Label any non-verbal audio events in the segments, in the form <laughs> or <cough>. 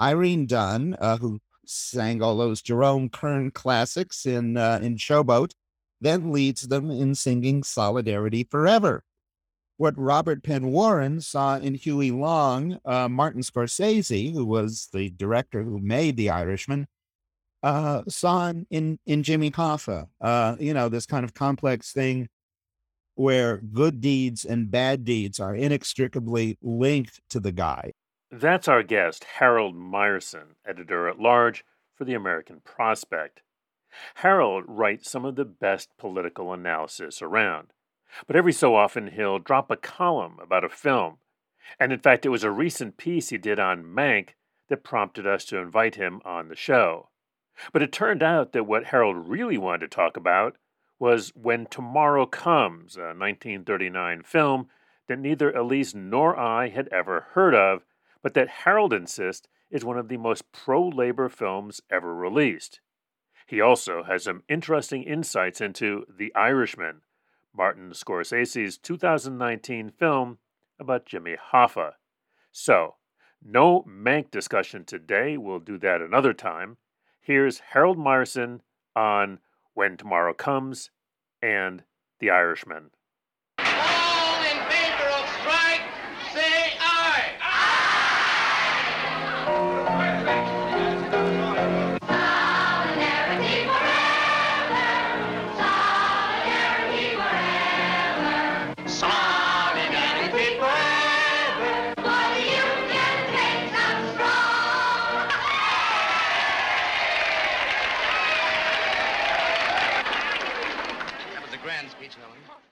Irene Dunne, uh, who sang all those Jerome Kern classics in uh, in Showboat, then leads them in singing Solidarity Forever. What Robert Penn Warren saw in Huey Long, uh, Martin Scorsese, who was the director who made The Irishman, uh, saw in in Jimmy Hoffa. Uh, you know, this kind of complex thing where good deeds and bad deeds are inextricably linked to the guy. That's our guest, Harold Meyerson, editor at large for the American Prospect. Harold writes some of the best political analysis around, but every so often he'll drop a column about a film. And in fact, it was a recent piece he did on Mank that prompted us to invite him on the show. But it turned out that what Harold really wanted to talk about was When Tomorrow Comes, a 1939 film that neither Elise nor I had ever heard of, but that Harold insists is one of the most pro labor films ever released. He also has some interesting insights into The Irishman, Martin Scorsese's 2019 film about Jimmy Hoffa. So, no Mank discussion today. We'll do that another time. Here's Harold Meyerson on When Tomorrow Comes and The Irishman.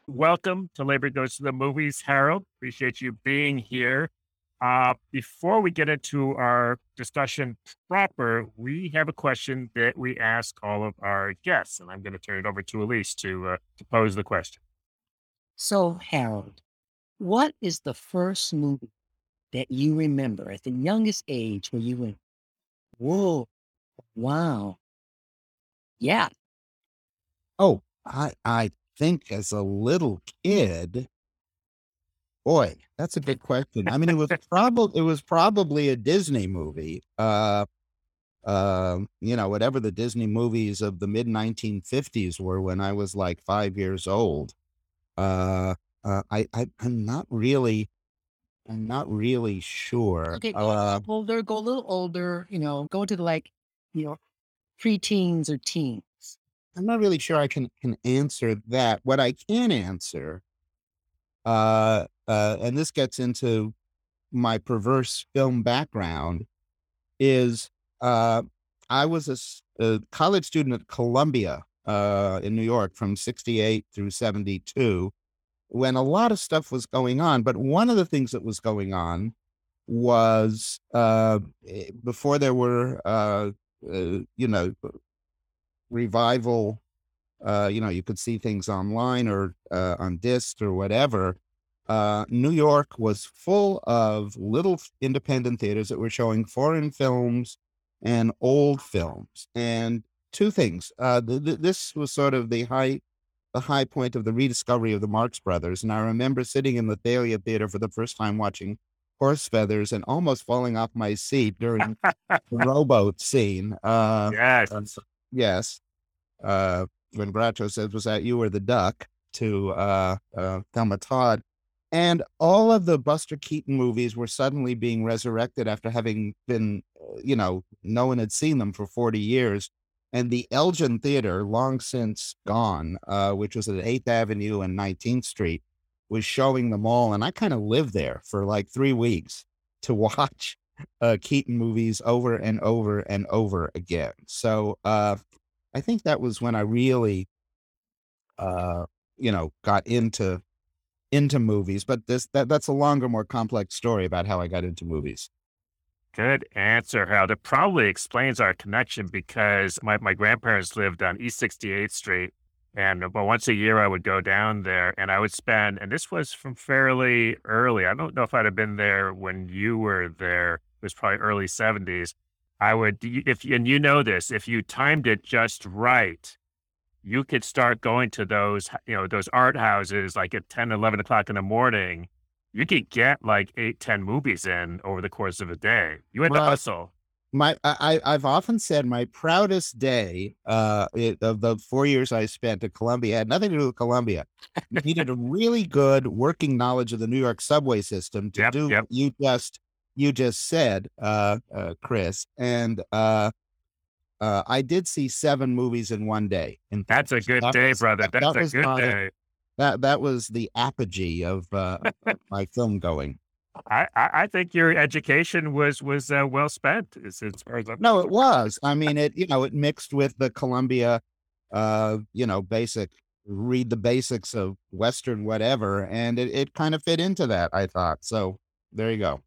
Welcome to Labor Goes to the Movies, Harold. Appreciate you being here. Uh, before we get into our discussion proper, we have a question that we ask all of our guests, and I'm going to turn it over to Elise to uh, to pose the question. So, Harold, what is the first movie that you remember at the youngest age where you went, "Whoa, wow, yeah"? Oh, I I think as a little kid, boy, that's a good question. I mean, it was <laughs> probably it was probably a Disney movie. Uh, uh, you know, whatever the Disney movies of the mid 1950s were when I was like five years old. Uh, uh, I, I I'm not really I'm not really sure. Okay, go Uh, older, go a little older, you know, go to like, you know, preteens or teens. I'm not really sure I can can answer that. What I can answer, uh, uh, and this gets into my perverse film background, is uh, I was a college student at Columbia uh, in New York from '68 through '72, when a lot of stuff was going on. But one of the things that was going on was uh, eh, before there were, uh, uh, you know, revival uh, you know you could see things online or uh, on disc or whatever uh, new york was full of little independent theaters that were showing foreign films and old films and two things uh, th- th- this was sort of the high the high point of the rediscovery of the marx brothers and i remember sitting in the thalia theater for the first time watching horse feathers and almost falling off my seat during <laughs> the rowboat scene uh, yes. Yes uh, when Groucho says, "Was that you or the duck?" to uh, uh, Thelma Todd, and all of the Buster Keaton movies were suddenly being resurrected after having been, uh, you know, no one had seen them for forty years. And the Elgin Theater, long since gone, uh, which was at Eighth Avenue and Nineteenth Street, was showing them all, and I kind of lived there for like three weeks to <laughs> watch uh, Keaton movies over and over and over again. So uh, I think that was when I really, uh, you know, got into into movies. But this that that's a longer, more complex story about how I got into movies. Good answer, Harold. It probably explains our connection because my, my grandparents lived on East 68th Street. And uh, well, once a year I would go down there and I would spend, and this was from fairly early. I don't know if I'd have been there when you were there. It was probably early 70s. I would, if, and you know this, if you timed it just right, you could start going to those, you know, those art houses like at 10, 11 o'clock in the morning you could get like eight, ten movies in over the course of a day. You had to hustle. My I, I've often said my proudest day uh, it- of the four years I spent at Columbia had nothing to do with Columbia. You <laughs> needed a really good working knowledge of the New York subway system to Yep, do yep. what you just you just said, uh, uh, Chris. And uh, uh, I did see seven movies in one day. In That's a good That day, was- brother. that- That's that a was good day. That that was the apogee of uh, of <laughs> my film going. I, I, think your education was was uh, well spent. As, as far as No, it was. I <laughs> mean, it you know it mixed with the Columbia, uh, you know, basic read the basics of Western whatever, and it, it kind of fit into that. I thought so. There you go.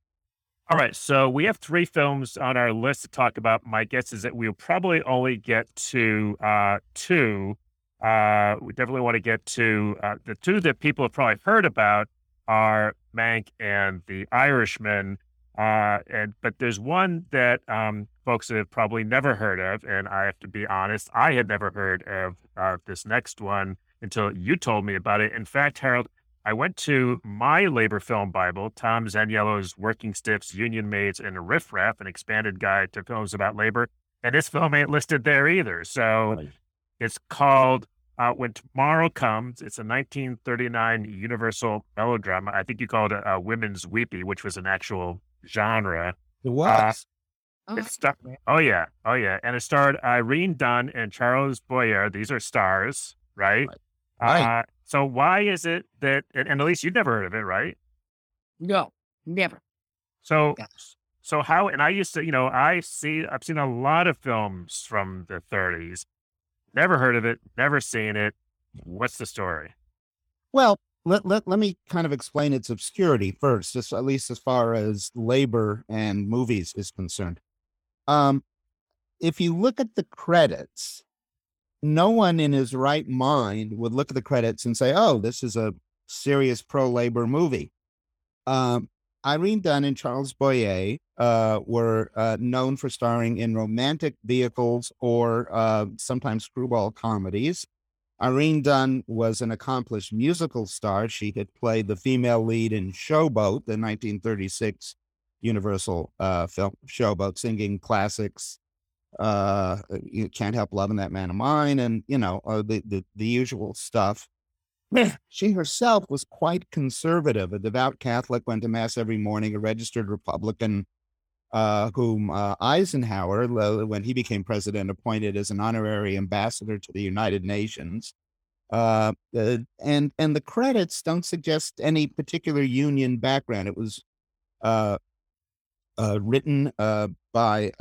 All right, so we have three films on our list to talk about. My guess is that we'll probably only get to uh, two. Uh, we definitely want to get to uh, the two that people have probably heard about are Mank and The Irishman. Uh, and but there's one that um, folks have probably never heard of, and I have to be honest, I had never heard of uh, this next one until you told me about it. In fact, Harold, I went to my labor film Bible, Tom Zaniello's Working Stiffs, Union Maids, and Riff Raff, an expanded guide to films about labor. And this film ain't listed there either. So it's called uh, When Tomorrow Comes. It's a 1939 Universal melodrama. I think you called it a Women's Weepy, which was an actual genre. It was. Oh, It star- oh, yeah. Oh, yeah. And it starred Irene Dunne and Charles Boyer. These are stars, right? Right. Uh, so why is it that, and, and at least you've never heard of it, right? no, never. So, Yes. so how, and I used to, you know, I see, I've seen a lot of films from the 30s. Never heard of it, never seen it. What's the story? Well, let, let, let me kind of explain its obscurity first, just at least as far as labor and movies is concerned. Um, if you look at the credits, no one in his right mind would look at the credits and say, oh, this is a serious pro labor movie. Um, Irene Dunne and Charles Boyer uh, were uh, known for starring in romantic vehicles or uh, sometimes screwball comedies. Irene Dunne was an accomplished musical star. She had played the female lead in Showboat, the 1936 Universal uh, film Showboat, singing classics. Uh, you can't help loving that man of mine, and you know uh, the, the the usual stuff. <clears throat> she herself was quite conservative, a devout Catholic, went to mass every morning, a registered Republican, uh, whom uh, Eisenhower, when he became president, appointed as an honorary ambassador to the United Nations. Uh, and and the credits don't suggest any particular union background. It was uh, uh, written uh, by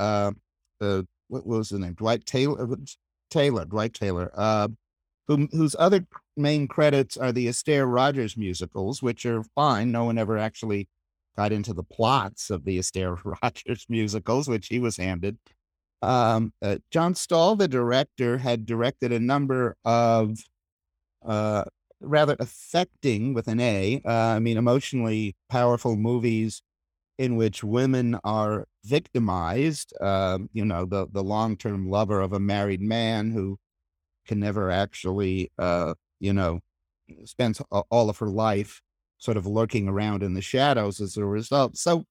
what was the name? Dwight Taylor. Taylor, Dwight Taylor, whose other main credits are the Astaire Rogers musicals, which are fine. No one ever actually got into the plots of the Astaire <laughs> Rogers musicals, which he was handed. Um, uh, John Stahl, the director, had directed a number of uh, rather affecting, with an A, uh, I mean, emotionally powerful movies in which women are victimized. Um, you know, the the long term lover of a married man who can never actually, uh, you know, spends all of her life sort of lurking around in the shadows as a result. So,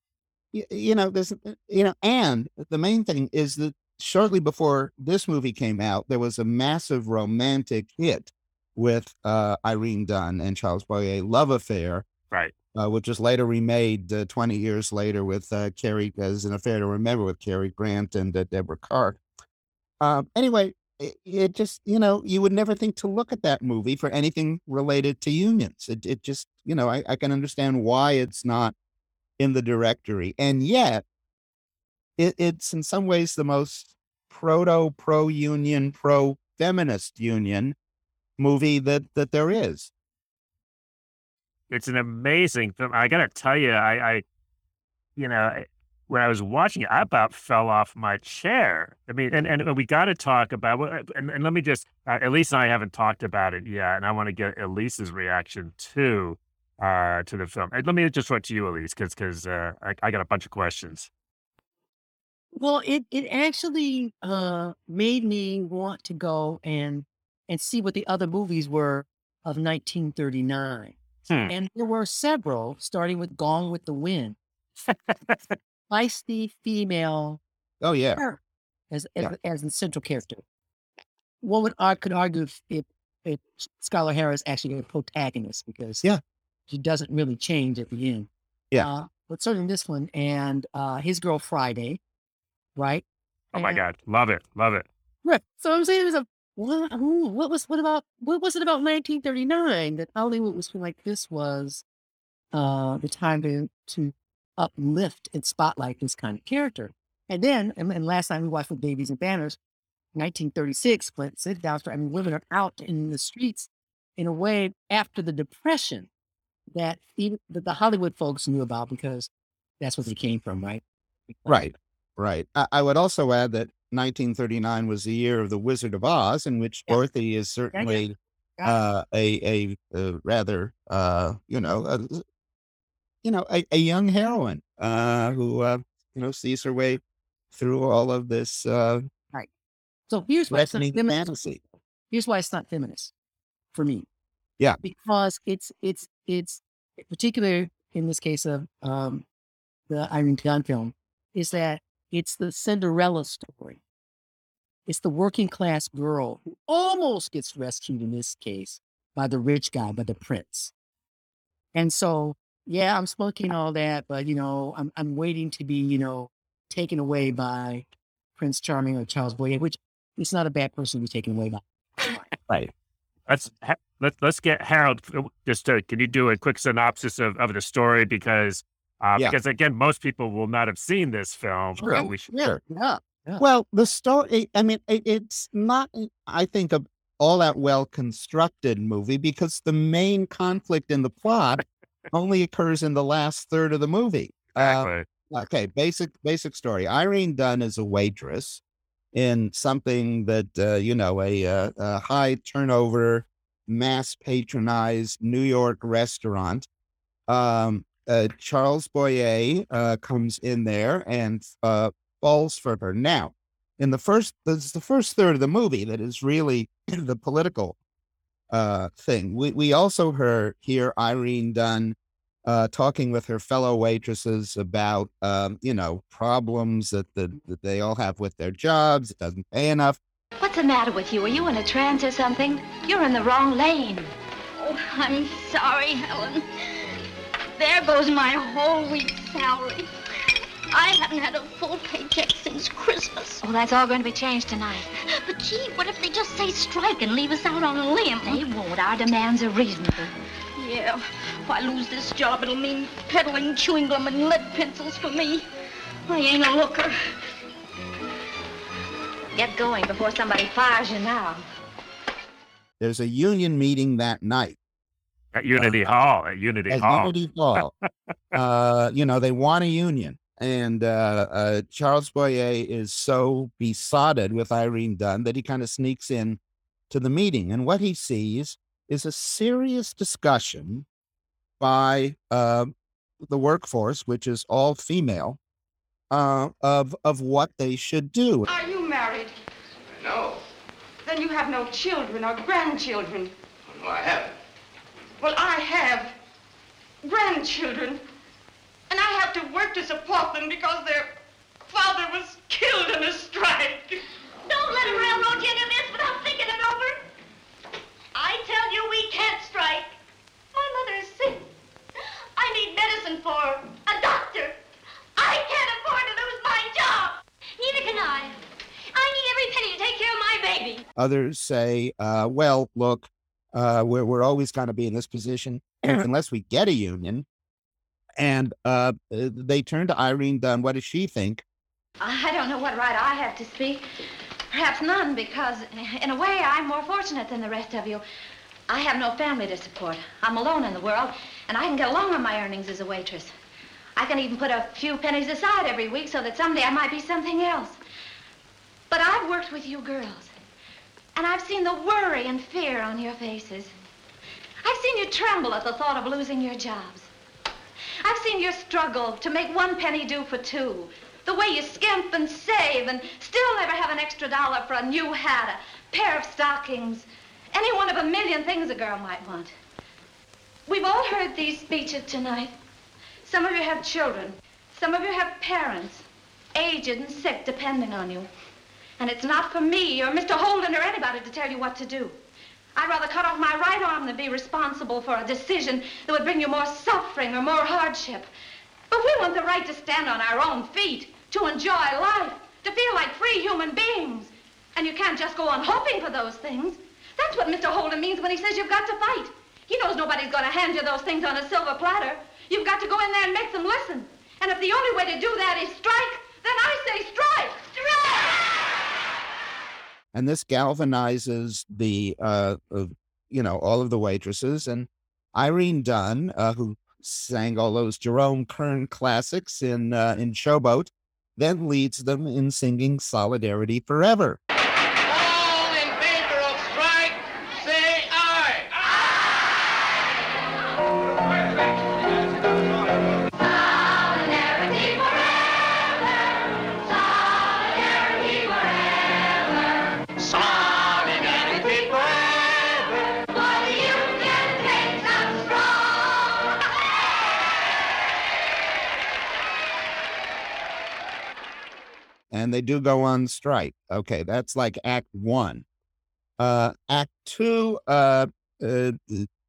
y- you know, there's, uh, you know, and the main thing is that shortly before this movie came out, there was a massive romantic hit with uh, Irene Dunne and Charles Boyer, Love Affair, Right. uh, which was later remade uh, 20 years later with uh, Cary as an affair to remember with Cary Grant and uh, Deborah Kerr. Um, anyway, it, it just, you know, you would never think to look at that movie for anything related to unions. It, it just, you know, I, I can understand why it's not in the directory. And yet, it, it's in some ways the most proto pro union, pro feminist union movie that, that there is. It's an amazing film. I gotta tell you, I, I, you know, when I was watching it, I about fell off my chair. I mean, and, and we got to talk about, and, and let me just, uh, Elise and I haven't talked about it yet, and I want to get Elise's reaction too, uh, to the film. And let me just throw it to you, Elise, because because uh, I, I got a bunch of questions. Well, it it actually uh made me want to go and and see what the other movies were of 1939. Hmm. And there were several, starting with Gone with the Wind. <laughs> Feisty female Oh yeah. as as, Yeah. as the central character. One would I could argue if, if if Scarlett Harris actually a protagonist because Yeah. she doesn't really change at the end. Yeah. Uh, but certainly this one and uh, his girl Friday, right? Oh my God. Love it. Love it. Right. So I'm saying it was a what, what was what about what was it about 1939 that Hollywood was feeling like this was uh the time to to uplift and spotlight this kind of character. And then and, and last time we watched with Babies and Banners, 1936, when Sid Downster, I mean women are out in the streets in a way after the depression that even that the Hollywood folks knew about because that's where they came from, right? Right. Right. I, I would also add that 1939 was the year of the Wizard of Oz, in which Yeah. Dorothy is certainly Yeah. uh, a a, uh rather uh, you know a, you know a, a young heroine uh, who uh, you know sees her way through all of this uh, So here's why it's not feminist. fantasy. here's why it's not feminist for me. Yeah. Because it's it's it's particular in this case of um the Irene Dunne film, is that it's the Cinderella story. It's the working class girl who almost gets rescued in this case by the rich guy, by the prince. And so, yeah, I'm smoking all that, but you know, I'm I'm waiting to be, you know, taken away by Prince Charming or Charles Boyer, which it's not a bad person to be taken away by. Right. Let's ha- let, let's get Harold. uh, Just to, can you do a quick synopsis of, of the story because uh, Yeah. because again most people will not have seen this film. Sure. so we should, Yeah, Sure. yeah. Yeah. Well, the story, I mean, it, it's not, I think, a all that well constructed movie because the main conflict in the plot only occurs in the last third of the movie. Uh, okay, basic basic story. Irene Dunne is a waitress in something that uh, you know a, uh, a high turnover, mass patronized New York restaurant. Um, uh, Charles Boyer uh, comes in there and uh, falls for her. Now, in the first, this is the first third of the movie that is really <clears throat> the political uh, thing. We we also heard hear Irene Dunne uh, talking with her fellow waitresses about um, you know problems that, the, that they all have with their jobs. It doesn't pay enough. What's the matter with you? Are you in a trance or something? You're in the wrong lane. Oh, I'm sorry, Helen. There goes my whole week's salary. I haven't had a full paycheck since Christmas. Oh, that's all going to be changed tonight. But gee, what if they just say strike and leave us out on a limb? They won't. Our demands are reasonable. Yeah, if I lose this job, it'll mean peddling chewing gum and lead pencils for me. I ain't a looker. Get going before somebody fires you now. There's a union meeting that night At Unity Hall. At Unity at Hall. Unity Hall. <laughs> uh, you know, they want a union. And uh, uh, Charles Boyer is so besotted with Irene Dunne that he kind of sneaks in to the meeting. And what he sees is a serious discussion by uh, the workforce, which is all female, uh, of, of what they should do. Are you married? No, Then you have no children or grandchildren. no, I haven't. Well, I have grandchildren. And I have to work to support them because their father was killed in a strike. Don't let a railroad you into this without thinking it over. I tell you, we can't strike. My mother is sick. I need medicine for her. A doctor. I can't afford to lose my job. Neither can I. I need every penny to take care of my baby. Others say, uh, well, look, uh, we're, we're always going to be in this position <clears throat> unless we get a union. And uh, they turn to Irene Dunne. What does she think? I don't know what right I have to speak. Perhaps none, because in a way I'm more fortunate than the rest of you. I have no family to support. I'm alone in the world, and I can get along on my earnings as a waitress. I can even put a few pennies aside every week so that someday I might be something else. But I've worked with you girls, and I've seen the worry and fear on your faces. I've seen you tremble at the thought of losing your jobs. I've seen your struggle to make one penny do for two. The way you skimp and save and still never have an extra dollar for a new hat, a pair of stockings, any one of a million things a girl might want. We've all heard these speeches tonight. Some of you have children. Some of you have parents. aged and sick depending on you. And it's not for me or Mr. Holden or anybody to tell you what to do. I'd rather cut off my right arm than be responsible for a decision that would bring you more suffering or more hardship. But we want the right to stand on our own feet, to enjoy life, to feel like free human beings. And you can't just go on hoping for those things. That's what Mr. Holden means when he says you've got to fight. He knows nobody's going to hand you those things on a silver platter. You've got to go in there and make them listen. And if the only way to do that is strike, then I say strike! Strike! And this galvanizes the uh, you know all of the waitresses and irene dunne uh, who sang all those jerome kern classics in uh, in showboat then leads them in singing solidarity forever and they do go on strike. Okay that's like act one. Uh act two uh, uh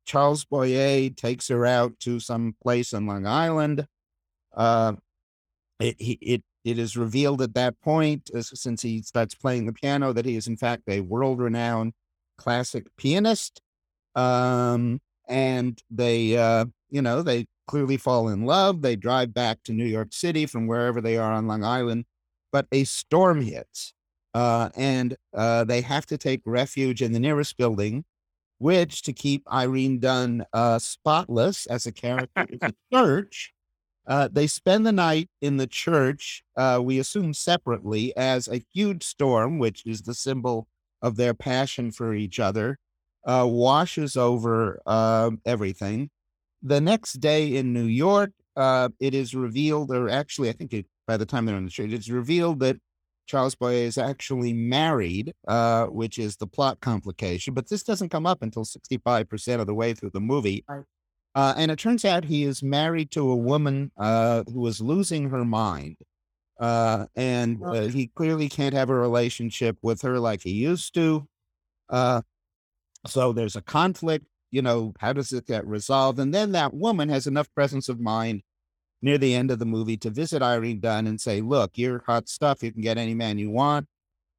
charles boyer takes her out to some place on long island. Uh it it it is revealed at that point uh, since he starts playing the piano that he is in fact a world-renowned classic pianist. Um and they uh you know they clearly fall in love. They drive back to new york city from wherever they are on long island but a storm hits uh, and uh, they have to take refuge in the nearest building, which, to keep Irene Dunne uh, spotless as a character, in the <laughs> church. Uh, they spend the night in the church, uh, we assume separately, as a huge storm, which is the symbol of their passion for each other, uh, washes over everything. The next day in New York, uh, it is revealed, or actually, I think it, by the time they're on the church, it's revealed that Charles Boyer is actually married, uh, which is the plot complication. But this doesn't come up until 65% of the way through the movie. Uh, and it turns out he is married to a woman uh, who is losing her mind. Uh, and uh, he clearly can't have a relationship with her like he used to. Uh, so there's a conflict. You know, how does it get resolved? And then that woman has enough presence of mind near the end of the movie to visit Irene Dunne and say, "Look, you're hot stuff. You can get any man you want.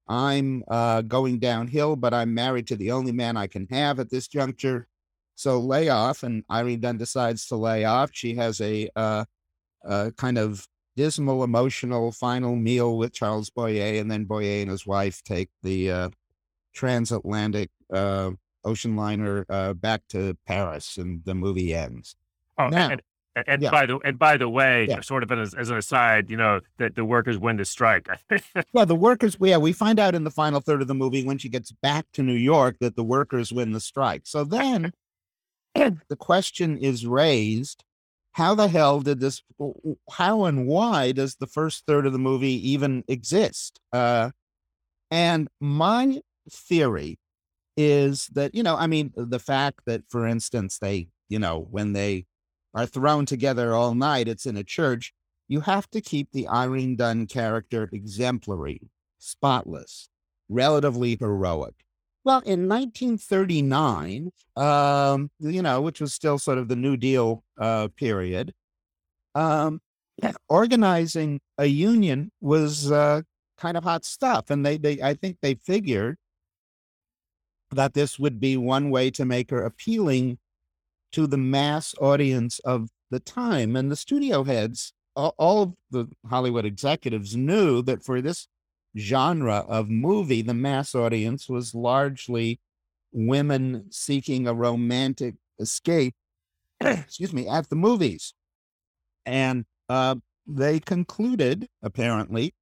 I'm uh, going downhill, but I'm married to the only man I can have at this juncture. So lay off." And Irene Dunne decides to lay off. She has a uh, uh, kind of dismal, emotional final meal with Charles Boyer, and then Boyer and his wife take the uh, transatlantic uh, ocean liner uh, back to Paris, and the movie ends. Oh, Now- and, and, Yeah. by the and by the way, Yeah. sort of as, as an aside, you know that the workers win the strike. <laughs> Well, the workers, yeah, we find out in the final third of the movie when she gets back to New York that the workers win the strike. So then <coughs> the question is raised how the hell did this, how and why does the first third of the movie even exist? Uh, and my theory is that, you know, I mean, the fact that, for instance, they, you know, when they are thrown together all night, it's in a church you have to keep the Irene Dunne character exemplary, spotless, relatively heroic. Well, in 1939, um, you know, which was still sort of the New Deal uh, period, um, <clears throat> organizing a union was uh, kind of hot stuff, and they, they, I think, they figured that this would be one way to make her appealing to the mass audience of the time, and the studio heads all, of the Hollywood executives knew that for this genre of movie, the mass audience was largely women seeking a romantic escape, <clears throat> excuse me, at the movies. And uh, they concluded, apparently,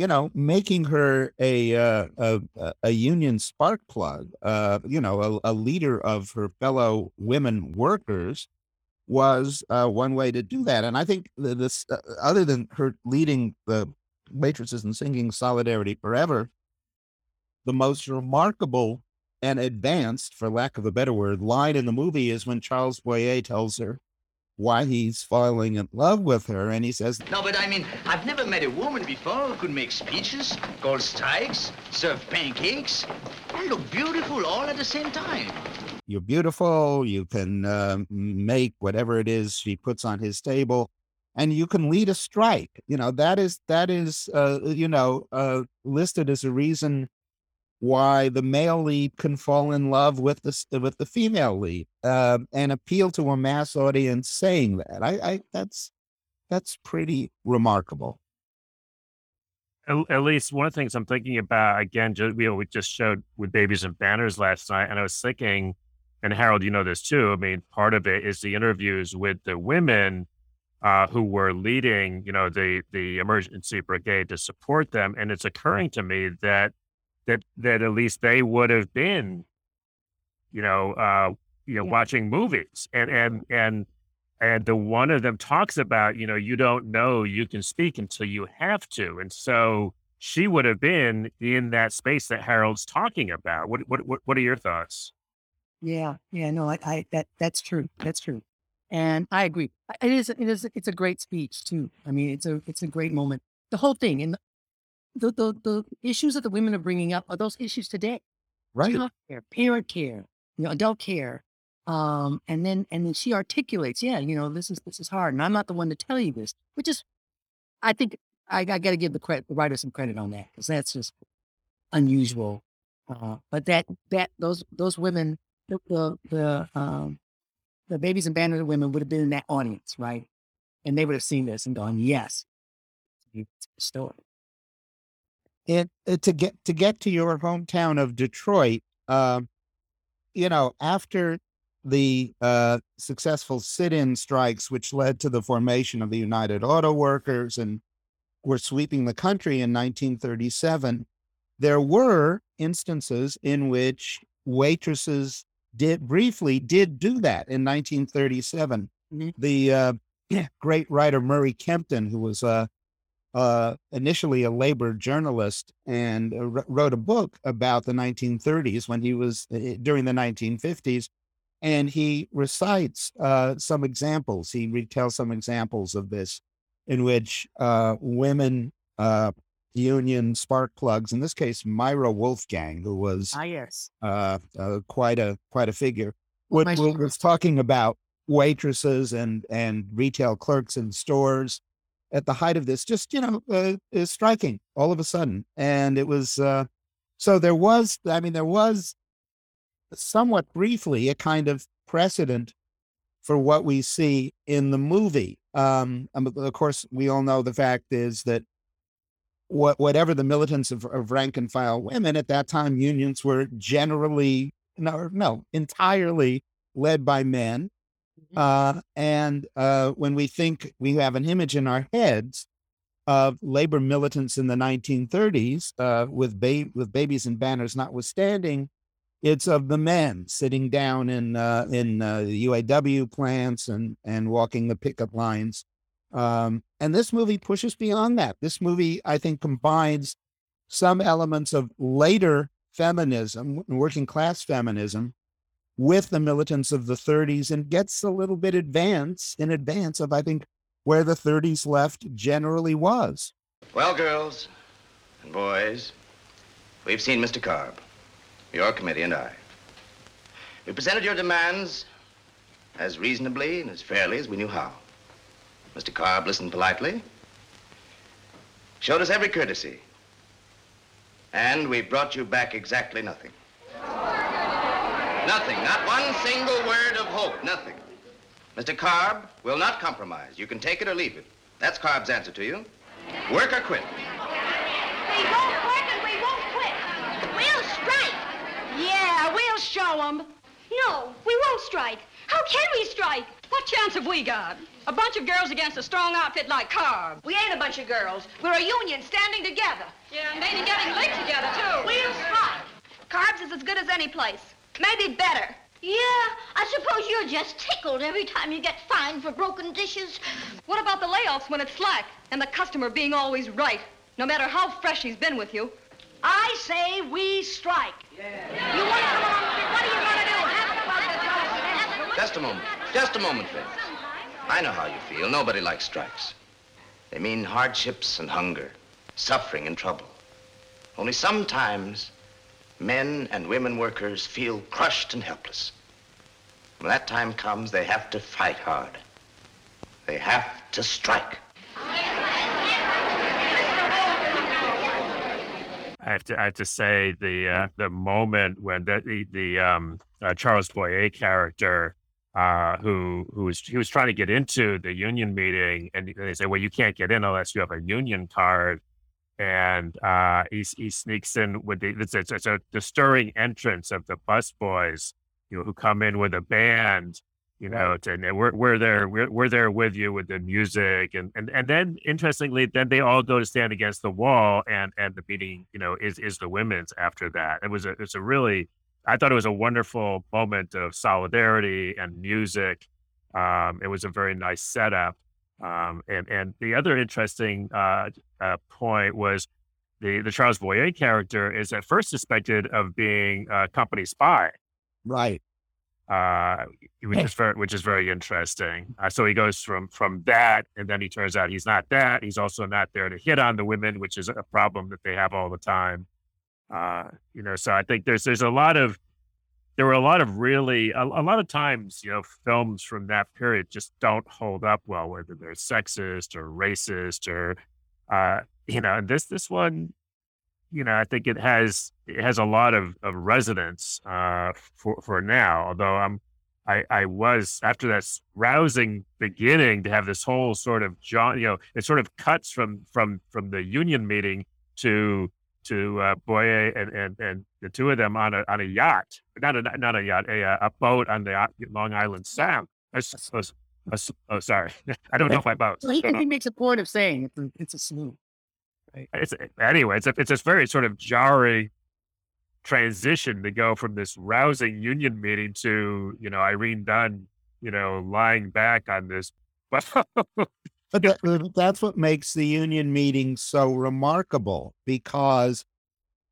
you know, making her a uh, a, a- union spark plug, uh, you know, a, a leader of her fellow women workers, was uh, one way to do that. And I think this, uh, other than her leading the waitresses and singing "Solidarity Forever," the most remarkable and advanced, for lack of a better word, line in the movie is when Charles Boyer tells her, why he's falling in love with her. And he says, No, but I mean, I've never met a woman before who could make speeches, call strikes, serve pancakes, and look beautiful all at the same time. You're beautiful. You can uh, make whatever it is she puts on his table. And you can lead a strike. You know that is that is uh, you know uh, listed as a reason why the male lead can fall in love with the with the female lead uh, and appeal to a mass audience saying that. I, I that's that's pretty remarkable. At, least one of the things I'm thinking about again, just, you know, we just showed with babies and banners last night, and I was thinking, and Harold, you know this too. I mean, part of it is the interviews with the women uh, who were leading, you know, the the emergency brigade to support them, and it's occurring to me that that that at least they would have been, you know, uh, you know, yeah. watching movies, and and and and the one of them talks about, you know, you don't know you can speak until you have to, and so she would have been in that space that Harold's talking about. What what what, what are your thoughts? Yeah, yeah, no, I, I that that's true. That's true, and I agree. It is, it is, it's a great speech too. I mean, it's a, it's a great moment. The whole thing, and the, the, the issues that the women are bringing up are those issues today. Right. Child care, parent care, you know, adult care. Um, and then and then she articulates, yeah, you know, this is this is hard, and I'm not the one to tell you this, which is, I think I, I got to give the credit, the writer some credit on that because that's just unusual. Uh, but that that those those women, the the, the um the babies and banners women would have been in that audience, right? And they would have seen this and gone, yes, it's a story it, it, uh, to get to get to your hometown of Detroit, uh, you know, after the uh, successful sit-in strikes, which led to the formation of the United Auto Workers and were sweeping the country in 1937, there were instances in which waitresses did briefly did do that in 1937. Mm-hmm. The uh, <clears throat> great writer Murray Kempton, who was a uh, initially a labor journalist and uh, wrote a book about the 1930s when he was uh, during the 1950s. And he recites uh, some examples. He retells some examples of this in which uh, women uh, union spark plugs, in this case, Myra Wolfgang, who was ah, yes. quite a quite a figure, was, was talking about waitresses and and retail clerks in stores at the height of this just you know uh, is striking all of a sudden and it was uh, so there was i mean there was somewhat briefly a kind of precedent for what we see in the movie um, of course we all know the fact is that what, whatever the militants of, of rank and file women at that time unions were generally no no entirely led by men. Uh, and uh, when we think we have an image in our heads of labor militants in the 1930s, uh, with ba- with babies and banners notwithstanding, it's of the men sitting down in uh, in uh, the UAW plants and and walking the picket lines. Um, and this movie pushes beyond that. This movie, I think, combines some elements of later feminism, working class feminism, with the militants of the 30s and gets a little bit advance in advance of, I think, where the 30s left generally was. Well, girls and boys, we've seen Mr. Karb, your committee and I. We presented your demands as reasonably and as fairly as we knew how. Mr. Karb listened politely, showed us every courtesy, and we brought you back exactly nothing. Nothing, not one single word of hope, nothing. Mr. Carb will not compromise. You can take it or leave it. That's Carb's answer to you. Work or quit. We won't work and we won't quit. We'll strike. Yeah, we'll show them. No, we won't strike. How can we strike? What chance have we got? A bunch of girls against a strong outfit like Carb. We ain't a bunch of girls. We're a union standing together. Yeah, and maybe getting licked together, too. We'll strike. Karb's is as good as any place. Maybe better. Yeah, I suppose you're just tickled every time you get fined for broken dishes. What about the layoffs when it's slack and the customer being always right, no matter how fresh he's been with you? I say we strike. Yeah. You want to come along with me? What are you going to do? Just a moment. Just a moment, Fitz. I know how you feel. Nobody likes strikes. They mean hardships and hunger, suffering and trouble. Only sometimes men and women workers feel crushed and helpless. When that time comes, they have to fight hard. They have to strike. I have to I have to say the uh, the moment when the the, the um, uh, Charles Boyer character uh, who who was he was trying to get into the union meeting and they say well you can't get in unless you have a union card and uh, he he sneaks in with the it's, it's, a the stirring entrance of the busboys you know who come in with a band you know, to, and we're we're there we're, we're there with you with the music and and and then interestingly, then they all go to stand against the wall and and the meeting, you know, is is the women's after that. It was a it's a really I thought it was a wonderful moment of solidarity and music. Um, it was a very nice setup. Um, and and the other interesting uh, uh, point was the the Charles Boyer character is at first suspected of being a company spy. Right uh, which is very which is very interesting. Uh, so he goes from from that, and then he turns out he's not that. He's also not there to hit on the women, which is a problem that they have all the time. Uh, you know, so I think there's there's a lot of there were a lot of really a, a lot of times you know films from that period just don't hold up well, whether they're sexist or racist or uh, you know, and this this one you know, I think it has it has a lot of, of resonance uh, for for now. Although I'm, I I was after that rousing beginning to have this whole sort of John, you know, it sort of cuts from from from the union meeting to to uh, Boyer and, and and the two of them on a on a yacht, not a not a yacht, a a boat on the Long Island Sound. oh, sorry, <laughs> I don't know if I boat. Well, he, he makes a point of saying it's a, it's a sloop. Right. It's anyway. It's a, it's this very sort of jarring transition to go from this rousing union meeting to you know Irene Dunne, you know, lying back on this. <laughs> but that, uh, that's what makes the union meeting so remarkable because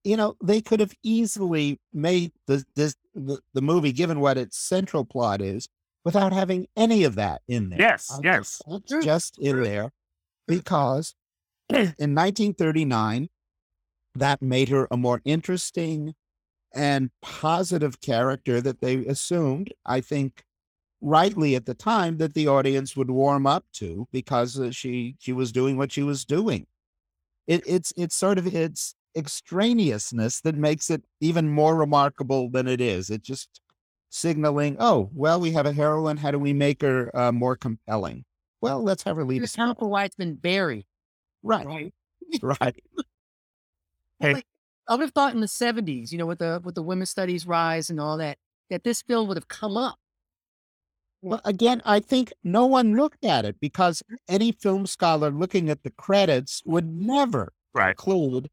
you know they could have easily made the this the, the movie given what its central plot is without having any of that in there. Yes, yes, just in there because in 1939, that made her a more interesting and positive character that they assumed, I think, rightly at the time, that the audience would warm up to because uh, she she was doing what she was doing. It, it's it's sort of its extraneousness that makes it even more remarkable than it is. It just signaling, oh, well, we have a heroine. How do we make her uh, more compelling? Well, let's have her lead. It's why it's been buried. Right. Right. <laughs> right. <laughs> Hey. Like, I would have thought in the seventies, you know, with the with the women's studies rise and all that, that this film would have come up. Well, again, I think no one looked at it because any film scholar looking at the credits would never right. conclude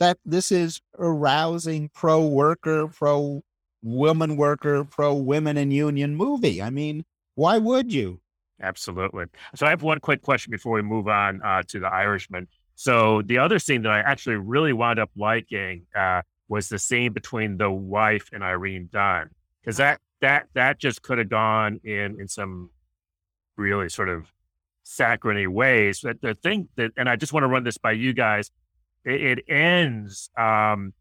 that this is a rousing pro worker, pro woman worker, pro women in union movie. I mean, why would you? Absolutely. So I have one quick question before we move on uh, to the Irishman. So the other scene that I actually really wound up liking uh, was the scene between the wife and Irene Dunne, because that that that just could have gone in in some really sort of saccharine ways. But the thing that, and I just want to run this by you guys, it, it ends um,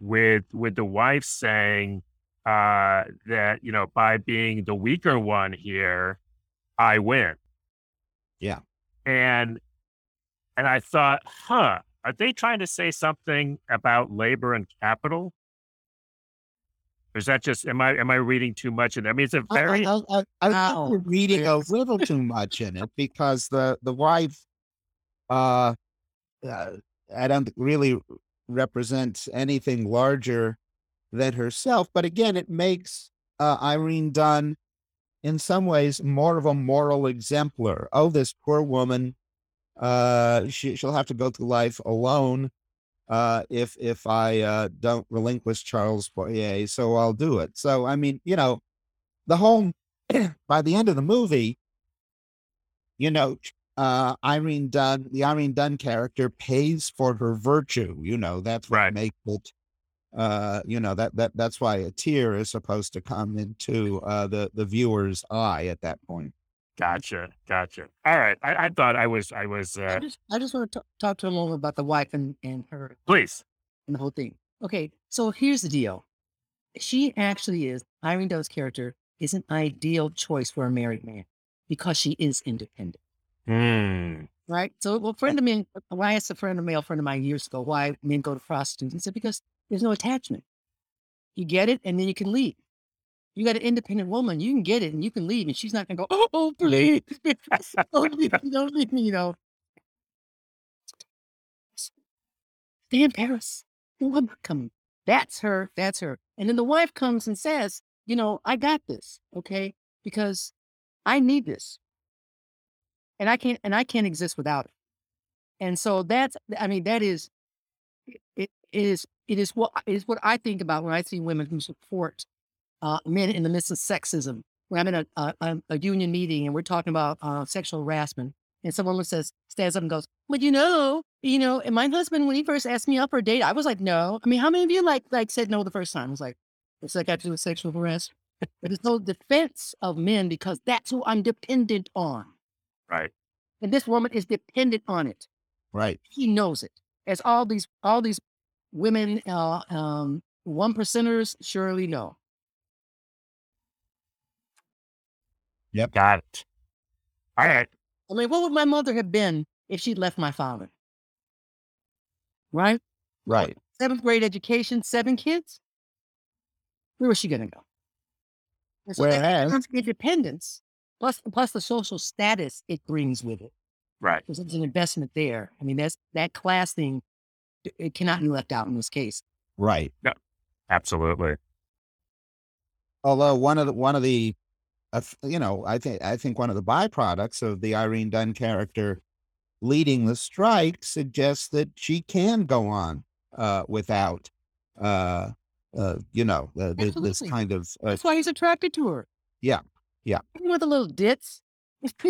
with with the wife saying uh, that you know by being the weaker one here I win. Yeah. And and I thought, huh, are they trying to say something about labor and capital? Or is that just am I am I reading too much in there? I mean, it's a very I, I, I, I think reading a little too much in it because the the wife uh, uh I don't really represents anything larger than herself. But again, it makes uh, Irene Dunne in some ways more of a moral exemplar. Oh, this poor woman, uh, she, she'll have to go through life alone uh, if if I uh, don't relinquish Charles Boyer, so I'll do it. So I mean, you know, the whole <clears throat> by the end of the movie, you know, uh, Irene Dunne, the Irene Dunne character pays for her virtue. You know, that's what Right. makes it uh you know that that that's why a tear is supposed to come into uh the the viewer's eye at that point Gotcha, gotcha. All right, I, I thought I was, I was. I Uh, just, I just want to talk to a moment about the wife and, and her please. and the whole thing. Okay, so here's the deal. She actually is, Irene Dunne's character is an ideal choice for a married man because she is independent, Hmm. right? So, well, friend of mine, why I asked a friend, a male friend of mine years ago, why men go to prostitutes, he said, because there's no attachment. You get it and then you can leave. You got an independent woman, you can get it and you can leave, and she's not going to go, oh, please, don't leave me, don't leave me, you know. Stay in Paris. I'm not coming. That's her. That's her. And then the wife comes and says, you know, I got this, okay? Because I need this. And I can't and I can't exist without it. And so that's I mean, that is it, it is it is what it is what I think about when I see women who support uh, men in the midst of sexism. When I'm in a, a, a- a union meeting and we're talking about uh, sexual harassment, and some woman says, stands up and goes, "Well, you know, you know, and my husband when he first asked me out for a date, I was like, no. I mean, how many of you like like said no the first time? I was like, that got to do with sexual harassment? but it's no defense of men because that's who I'm dependent on, Right. and this woman is dependent on it Right. he knows it. As all these all these women, uh, um, one percenters surely know. Got it. All right. I mean, what would my mother have been if she'd left my father? Right, Right. seventh grade education, seven kids. Where was she gonna go? And so that Whereas- comes independence plus plus the social status it brings with it. Right. Because it's an investment there. I mean, that's that class thing. It it cannot be left out in this case. Right. Absolutely. Although one of the one of the, uh, you know, I think I think one of the byproducts of the Irene Dunne character leading the strike suggests that she can go on uh, without, uh, uh, you know, uh, th- this kind of uh, That's why he's attracted to her. Yeah, yeah. Even with a little dits. <laughs>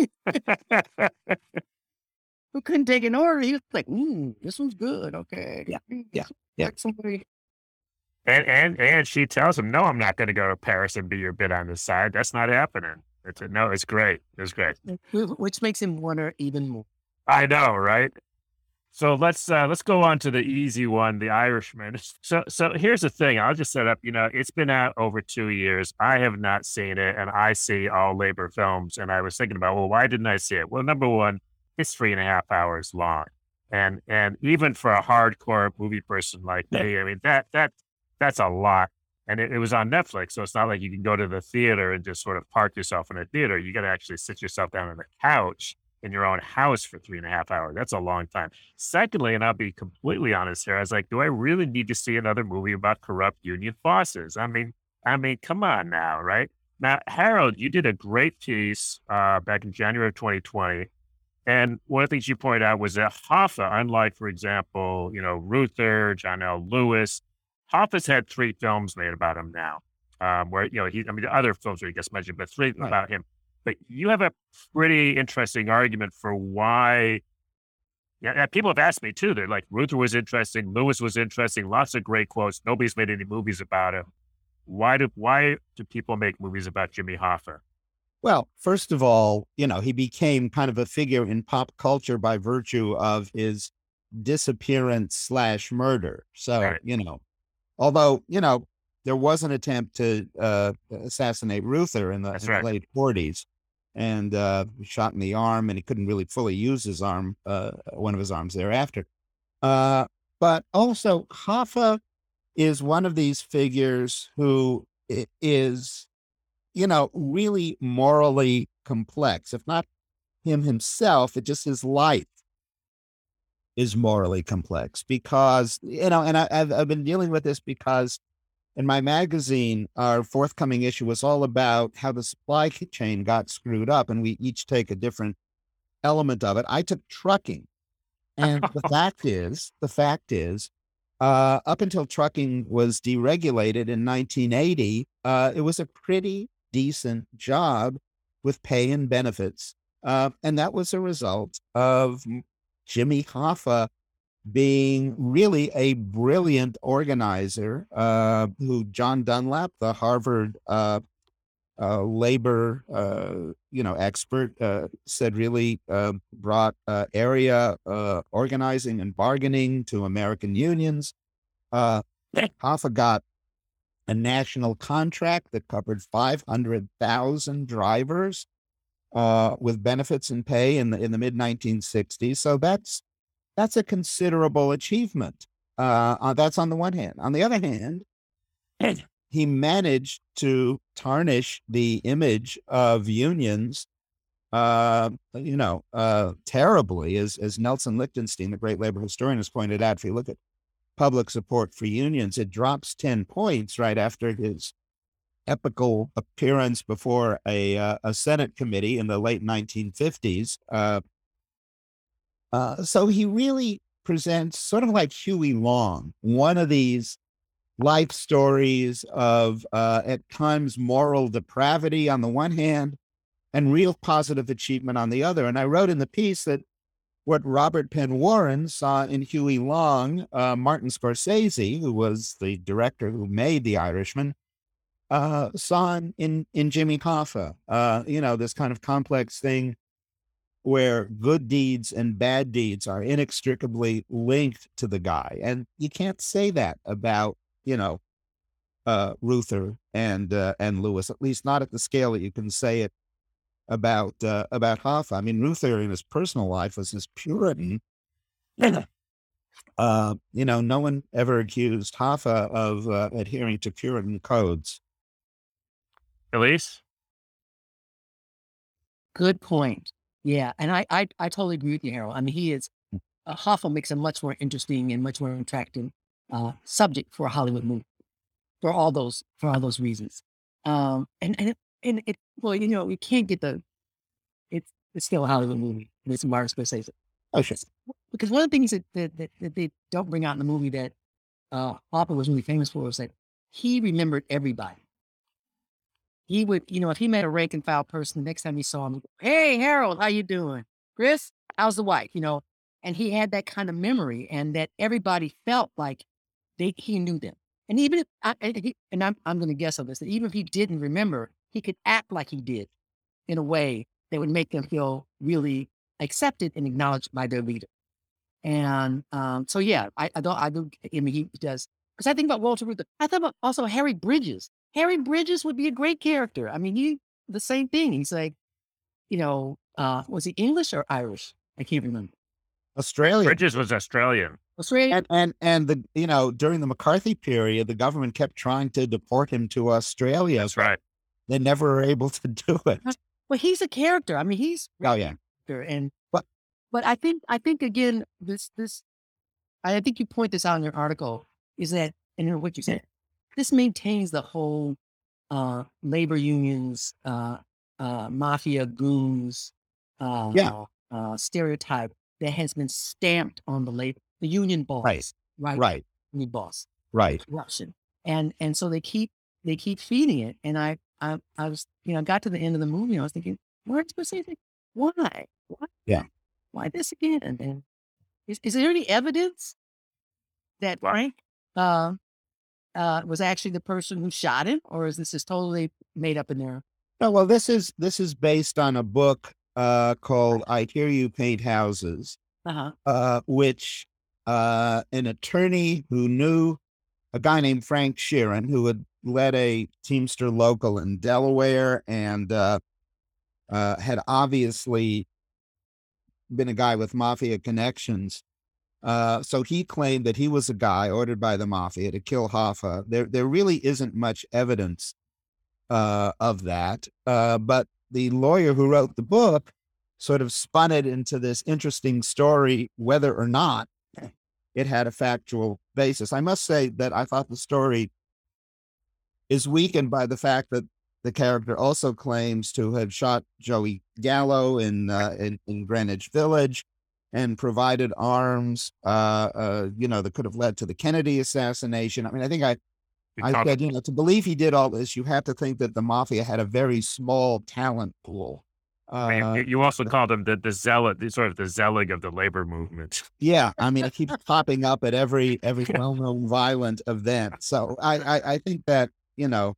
Who couldn't take an order? He was like, mm, this one's good. Okay. Yeah, Mm, yeah, yeah. Somebody. And and and she tells him, "No, I'm not going to go to Paris and be your bit on the side. That's not happening." It's a, no, it's great. It's great. Which makes him want her even more. I know, right? So let's uh, let's go on to the easy one, The Irishman. <laughs> So so here's the thing. I'll just set up. You know, it's been out over two years. I have not seen it, and I see all labor films. And I was thinking about, well, why didn't I see it? Well, number one, it's three and a half hours long, and and even for a hardcore movie person like me, I mean that that that's a lot. And it, it was on Netflix, so it's not like you can go to the theater and just sort of park yourself in a theater. You got to actually sit yourself down on the couch in your own house for three and a half hours. That's a long time. Secondly, and I'll be completely honest here, I was like, do I really need to see another movie about corrupt union bosses? I mean, I mean, come on now, right? Now, Harold, you did a great piece uh, back in January of 2020. And one of the things you pointed out was that Hoffa, unlike, for example, you know, Reuther, John L. Lewis, Hoffa's had three films made about him now. Um, where, you know, he, I mean, the other films that he gets mentioned, but three Right. about him. But you have a pretty interesting argument for why. Yeah, yeah, people have asked me too. They're like, Reuther was interesting, Lewis was interesting, lots of great quotes. Nobody's made any movies about him. Why do why do people make movies about Jimmy Hoffa? Well, first of all, you know, he became kind of a figure in pop culture by virtue of his disappearance slash murder. So, Right. you know, although, you know, there was an attempt to uh, assassinate Reuther in the, in right. late 40s and uh, shot in the arm, and he couldn't really fully use his arm, uh, one of his arms thereafter. Uh, but also, Hoffa is one of these figures who is, you know, really morally complex. If not him himself, it just his life is morally complex because, you know, and I, I've, I've been dealing with this because in my magazine, our forthcoming issue was all about how the supply chain got screwed up, and we each take a different element of it. I took trucking. And the <laughs> fact is, the fact is, uh, up until trucking was deregulated in 1980, uh, it was a pretty decent job with pay and benefits. Uh, and that was a result of Jimmy Hoffa being really a brilliant organizer uh, who John Dunlop, the Harvard uh, uh, labor, uh, you know, expert, uh, said really uh, brought uh, area uh, organizing and bargaining to American unions. Uh, Hoffa got a national contract that covered 500,000 drivers uh, with benefits and pay in the in the mid 1960s. So that's that's a considerable achievement. Uh, that's on the one hand. On the other hand, <clears throat> he managed to tarnish the image of unions, uh, you know, uh, terribly, as as Nelson Lichtenstein, the great labor historian, has pointed out. If you look at public support for unions, it drops ten points right after his epical appearance before a uh, a Senate committee in the late 1950s. Uh, uh, so he really presents sort of like Huey Long, one of these life stories of uh, at times moral depravity on the one hand and real positive achievement on the other. And I wrote in the piece that what Robert Penn Warren saw in Huey Long, uh, Martin Scorsese, who was the director who made The Irishman, uh, saw in, in, in Jimmy Hoffa. Uh, you know, this kind of complex thing where good deeds and bad deeds are inextricably linked to the guy. And you can't say that about you know, uh, Reuther and uh, and Lewis, at least not at the scale that you can say it about uh, about Hoffa. I mean, Reuther in his personal life was this Puritan. <clears throat> uh, you know, no one ever accused Hoffa of uh, adhering to Puritan codes. Elise? Good point. Yeah, and I, I I totally agree with you, Harold. I mean, he is uh, Hoffa makes a much more interesting and much more attractive uh, subject for a Hollywood movie for all those for all those reasons. Um, and and it, and it well, you know, we can't get the it's it's still a Hollywood movie. It's Martin Scorsese. Oh, sure. Because one of the things that that, that, that they don't bring out in the movie that uh, Hoffa was really famous for was that he remembered everybody. He would, you know, if he met a rank and file person, the next time he saw him, hey Harold, how you doing? Chris, how's the wife? You know, and he had that kind of memory, and that everybody felt like they, he knew them. And even if, I, and, he, and I'm, I'm going to guess on this, that even if he didn't remember, he could act like he did in a way that would make them feel really accepted and acknowledged by their leader. And um, so, yeah, I, I don't, I do, I mean, he does. Because I think about Walter Reuther. I thought about also Harry Bridges. Harry Bridges would be a great character. I mean, he, the same thing. He's like, you know, uh, was he English or Irish? I can't remember. Australia. Bridges was Australian. Australia. And, and and the you know during the McCarthy period, the government kept trying to deport him to Australia. That's right. They never were able to do <laughs> it. Well, he's a character. I mean, he's Oh yeah. and But- but I think I think again this this I think you point this out in your article is that and what you said this maintains the whole uh labor unions uh uh mafia goons uh Yeah. uh stereotype that has been stamped on the labor the union boss Right. right Right. union boss Right. corruption and and so they keep they keep feeding it and I I I was you know got to the end of the movie and I was thinking Martin Scorsese why why Yeah. why this again and is, is there any evidence that Frank uh, uh, was actually the person who shot him or is this just totally made up in there No, well, this is this is based on a book uh, called "I Hear You Paint Houses," uh-huh uh, which uh, an attorney who knew a guy named Frank Sheeran, who had led a Teamster local in Delaware and uh, uh, had obviously been a guy with mafia connections. Uh, so he claimed that he was a guy ordered by the mafia to kill Hoffa. There, there really isn't much evidence uh, of that. Uh, but the lawyer who wrote the book sort of spun it into this interesting story, whether or not it had a factual basis. I must say that I thought the story is weakened by the fact that the character also claims to have shot Joey Gallo in uh, in, in Greenwich Village and provided arms, uh, uh, you know, that could have led to the Kennedy assassination. I mean, I think I I said, you know, to believe he did all this, you have to think that the mafia had a very small talent pool. Uh, you- also called him the, the zealot, the sort of the Zelig of the labor movement. yeah, I mean, it keeps <laughs> popping up at every every well-known violent event. So I, I I think that you know,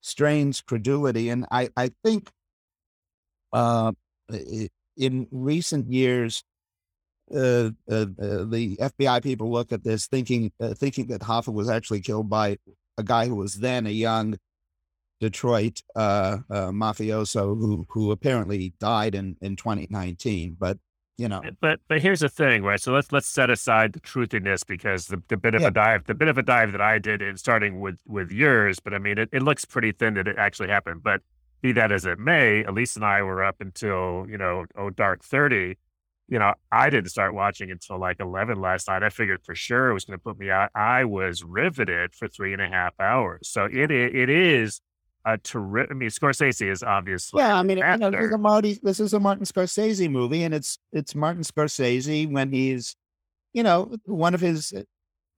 strains credulity. And I, I think uh, in recent years, uh, uh, uh, the FBI people look at this thinking uh, thinking that Hoffa was actually killed by a guy who was then a young Detroit uh, uh, mafioso who who apparently died in in 2019. But you know, but but here's the thing, right? So let's let's set aside the truthiness because the, the bit of Yeah. a dive, the bit of a dive that I did in starting with with yours, but I mean it, it looks pretty thin that it actually happened. But be that as it may, Elise and I were up until you know oh dark thirty. You know, I didn't start watching until like eleven last night. I figured for sure it was going to put me out. I was riveted for three and a half hours. So it it is a terrific. I mean, Scorsese is obviously yeah, I mean, you know, this is a Marty, this is a Martin Scorsese movie, and it's it's Martin Scorsese when he's, you know, one of his uh,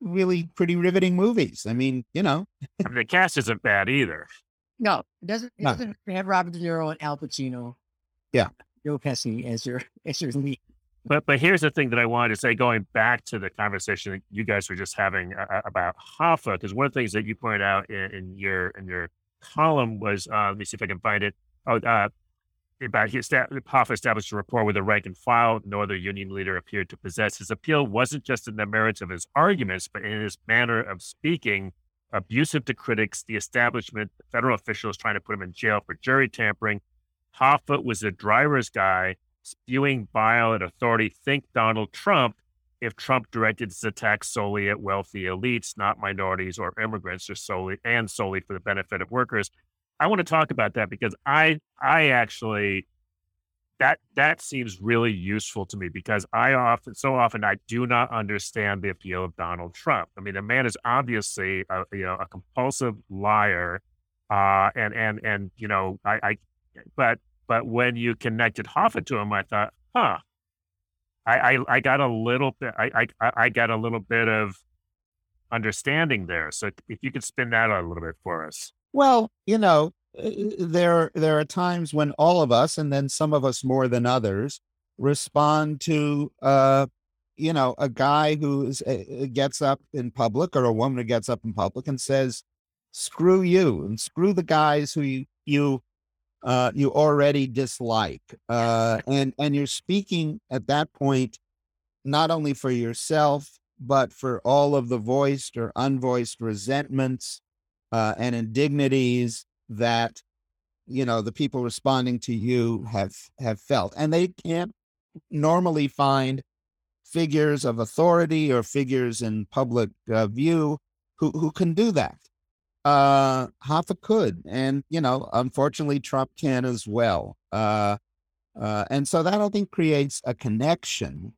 really pretty riveting movies. I mean, you know, I mean, the cast isn't bad either. No, it doesn't. It No. doesn't have Robert De Niro and Al Pacino. Yeah. Joe Pesci as your as your lead. But but here's the thing that I wanted to say, going back to the conversation that you guys were just having uh, uh, about Hoffa, because one of the things that you pointed out in, in your in your column was, uh, let me see if I can find it. Oh, uh, about esta- Hoffa established a rapport with the rank and file. No other union leader appeared to possess. His appeal wasn't just in the merits of his arguments, but in his manner of speaking, abusive to critics, the establishment, the federal officials trying to put him in jail for jury tampering. Hoffa was a driver's guy spewing bile at authority. Think Donald Trump if Trump directed his attacks solely at wealthy elites, not minorities or immigrants, or solely and solely for the benefit of workers. I want to talk about that because I I actually that that seems really useful to me because I often so often I do not understand the appeal of Donald Trump. I mean, the man is obviously a, you know a compulsive liar, uh, and and and you know I, I but but when you connected Hoffa to him, I thought, huh, I I, I got a little bit I, I I got a little bit of understanding there. So if you could spin that out a little bit for us. Well, you know, uh, there there are times when all of us, and then some of us more than others, respond to, uh, you know, a guy who is, uh, gets up in public or a woman who gets up in public and says, "Screw you," and screw the guys who you you uh, you already dislike, uh, and and you're speaking at that point not only for yourself but for all of the voiced or unvoiced resentments uh, and indignities that you know the people responding to you have have felt and they can't normally find figures of authority or figures in public uh, view who who can do that uh Hoffa could and you know unfortunately Trump can as well uh uh and so that I think creates a connection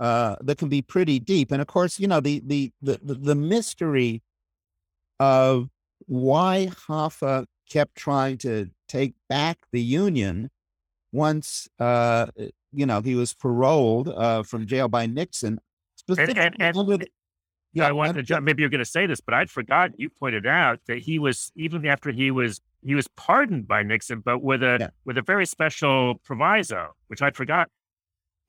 uh that can be pretty deep and of course you know the the the, the, mystery of why Hoffa kept trying to take back the union once uh you know he was paroled uh from jail by Nixon And, and, and the- yeah, I wanted to jump. Maybe you're going to say this, but I'd forgotten. You pointed out that he was even after he was he was pardoned by Nixon, but with a Yeah. with a very special proviso, which I'd forgotten.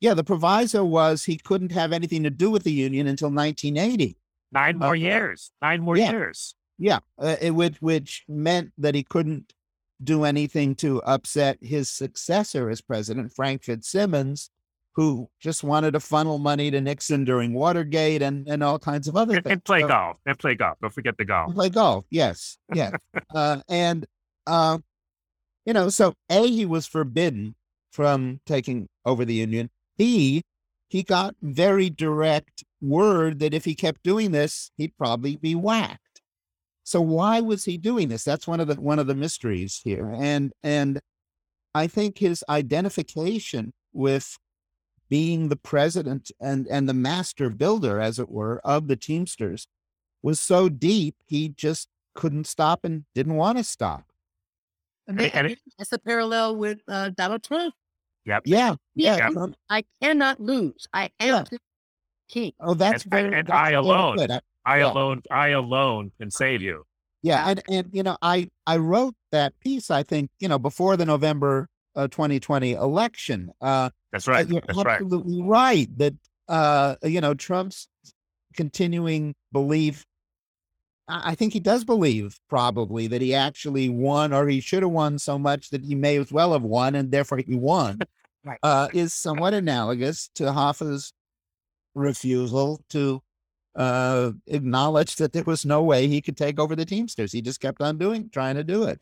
yeah the proviso was he couldn't have anything to do with the union until 1980 Nine more Uh, years. Nine more yeah. years. Yeah, uh, it, which which meant that he couldn't do anything to upset his successor as president, Frank Fitzsimmons, who just wanted to funnel money to Nixon during Watergate and and all kinds of other And, things. and play So- golf. And play golf. Don't forget the golf. play golf. Yes, <laughs> yes. uh, and uh, you know, so a he was forbidden from taking over the union. B he got very direct word that if he kept doing this, he'd probably be whacked. So why was he doing this? That's one of the one of the mysteries here. And and I think his identification with being the president and and the master builder, as it were, of the Teamsters was so deep he just couldn't stop and didn't want to stop. And, And- they- and it- that's a parallel with uh, Donald Trump. Yep. Yeah, yeah. Yeah. Trump- I cannot lose. I Yeah. am the king. Oh, that's And- very. and that's I alone. good. I- I Yeah. alone. I alone can save you. yeah, and and you know, I I wrote that piece. I think you know before the November uh, 2020 election. Uh, That's right. Uh, You're That's right. absolutely right. That uh, you know Trump's continuing belief I I think he does believe probably that he actually won, or he should have won so much that he may as well have won, and therefore he won. <laughs> Right. Uh, is somewhat analogous to Hoffa's refusal to uh, acknowledge that there was no way he could take over the Teamsters. He just kept on doing, trying to do it.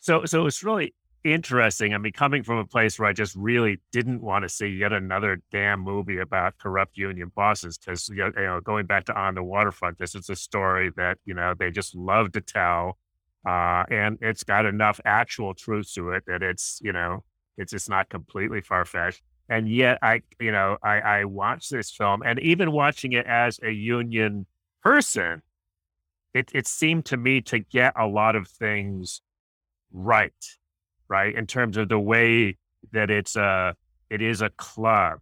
So, so it's really interesting. I mean, coming from a place where I just really didn't want to see yet another damn movie about corrupt union bosses, because you know, going back to On the Waterfront, this is a story that you know they just love to tell, uh, and it's got enough actual truth to it that it's you know it's just not completely far fetched. And yet, I you know I I watched this film, and even watching it as a union person, it it seemed to me to get a lot of things right right in terms of the way that it's a it is a club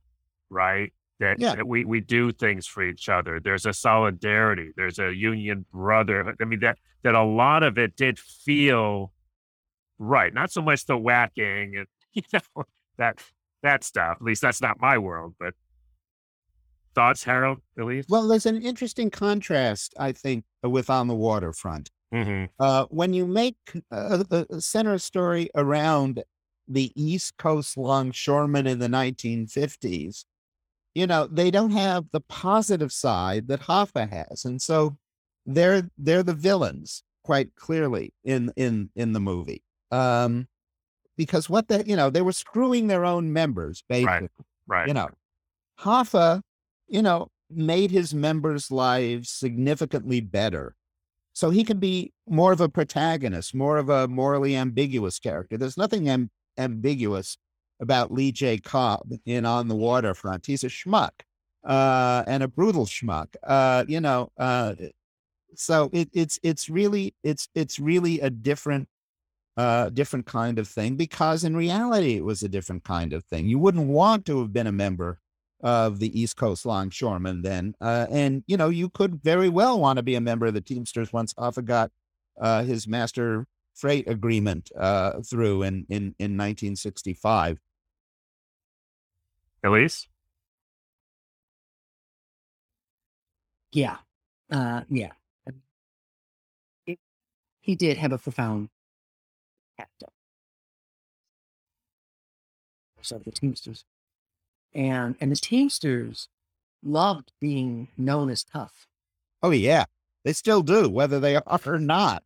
right that, Yeah. that we we do things for each other there's a solidarity there's a union brotherhood i mean that that a lot of it did feel right not so much the whacking and <laughs> you know that that stuff at least that's not my world but thoughts harold elise Well, there's an interesting contrast, I think, with On the Waterfront. Mm-hmm. Uh, when you make a, a- a center story around the East Coast longshoremen in the 1950s, you know, they don't have the positive side that Hoffa has. And so they're they're the villains quite clearly in in in the movie. Um because what the you know, they were screwing their own members, basically right? right you know, Hoffa, you know, made his members' lives significantly better. So he can be more of a protagonist, more of a morally ambiguous character. There's nothing am- ambiguous about Lee J. Cobb in On the Waterfront. He's a schmuck uh, and a brutal schmuck. Uh, you know, uh, so it, it's it's really it's it's really a different uh, different kind of thing because in reality it was a different kind of thing. You wouldn't want to have been a member of the East Coast Longshoremen then, uh, and you know you could very well want to be a member of the Teamsters once Hoffa got uh, his master freight agreement uh, through in in in 1965. elise Yeah. Uh, yeah. It, he did have a profound impact on so the Teamsters. And and the Teamsters loved being known as tough. Oh yeah, they still do, whether they <laughs> are or not.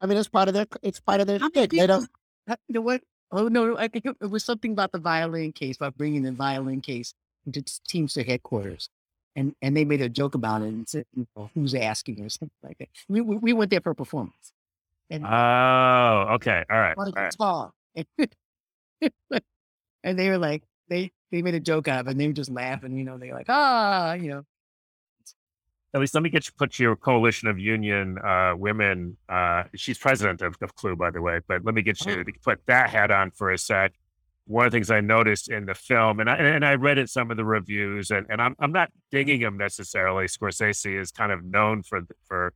I mean, it's part of their it's part of their How many. They don't. You know what? Oh no, I think it it was something about the violin case, about bringing the violin case into t- Teamster headquarters, and and they made a joke about it and said, you know, "Who's asking?" or something like that. We we, we went there for a performance, and oh okay all right, bought a all right. <laughs> and, they were like, they they made a joke out of it, and they were just laughing, you know. They're like, ah, you know, At least let me get you put your coalition of union uh, women. Uh, she's president of, of CLUW, by the way. But let me get you Oh. to put that hat on for a sec. One of the things I noticed in the film, and I and I read in some of the reviews, and, and I'm I'm not digging him necessarily. Scorsese is kind of known for for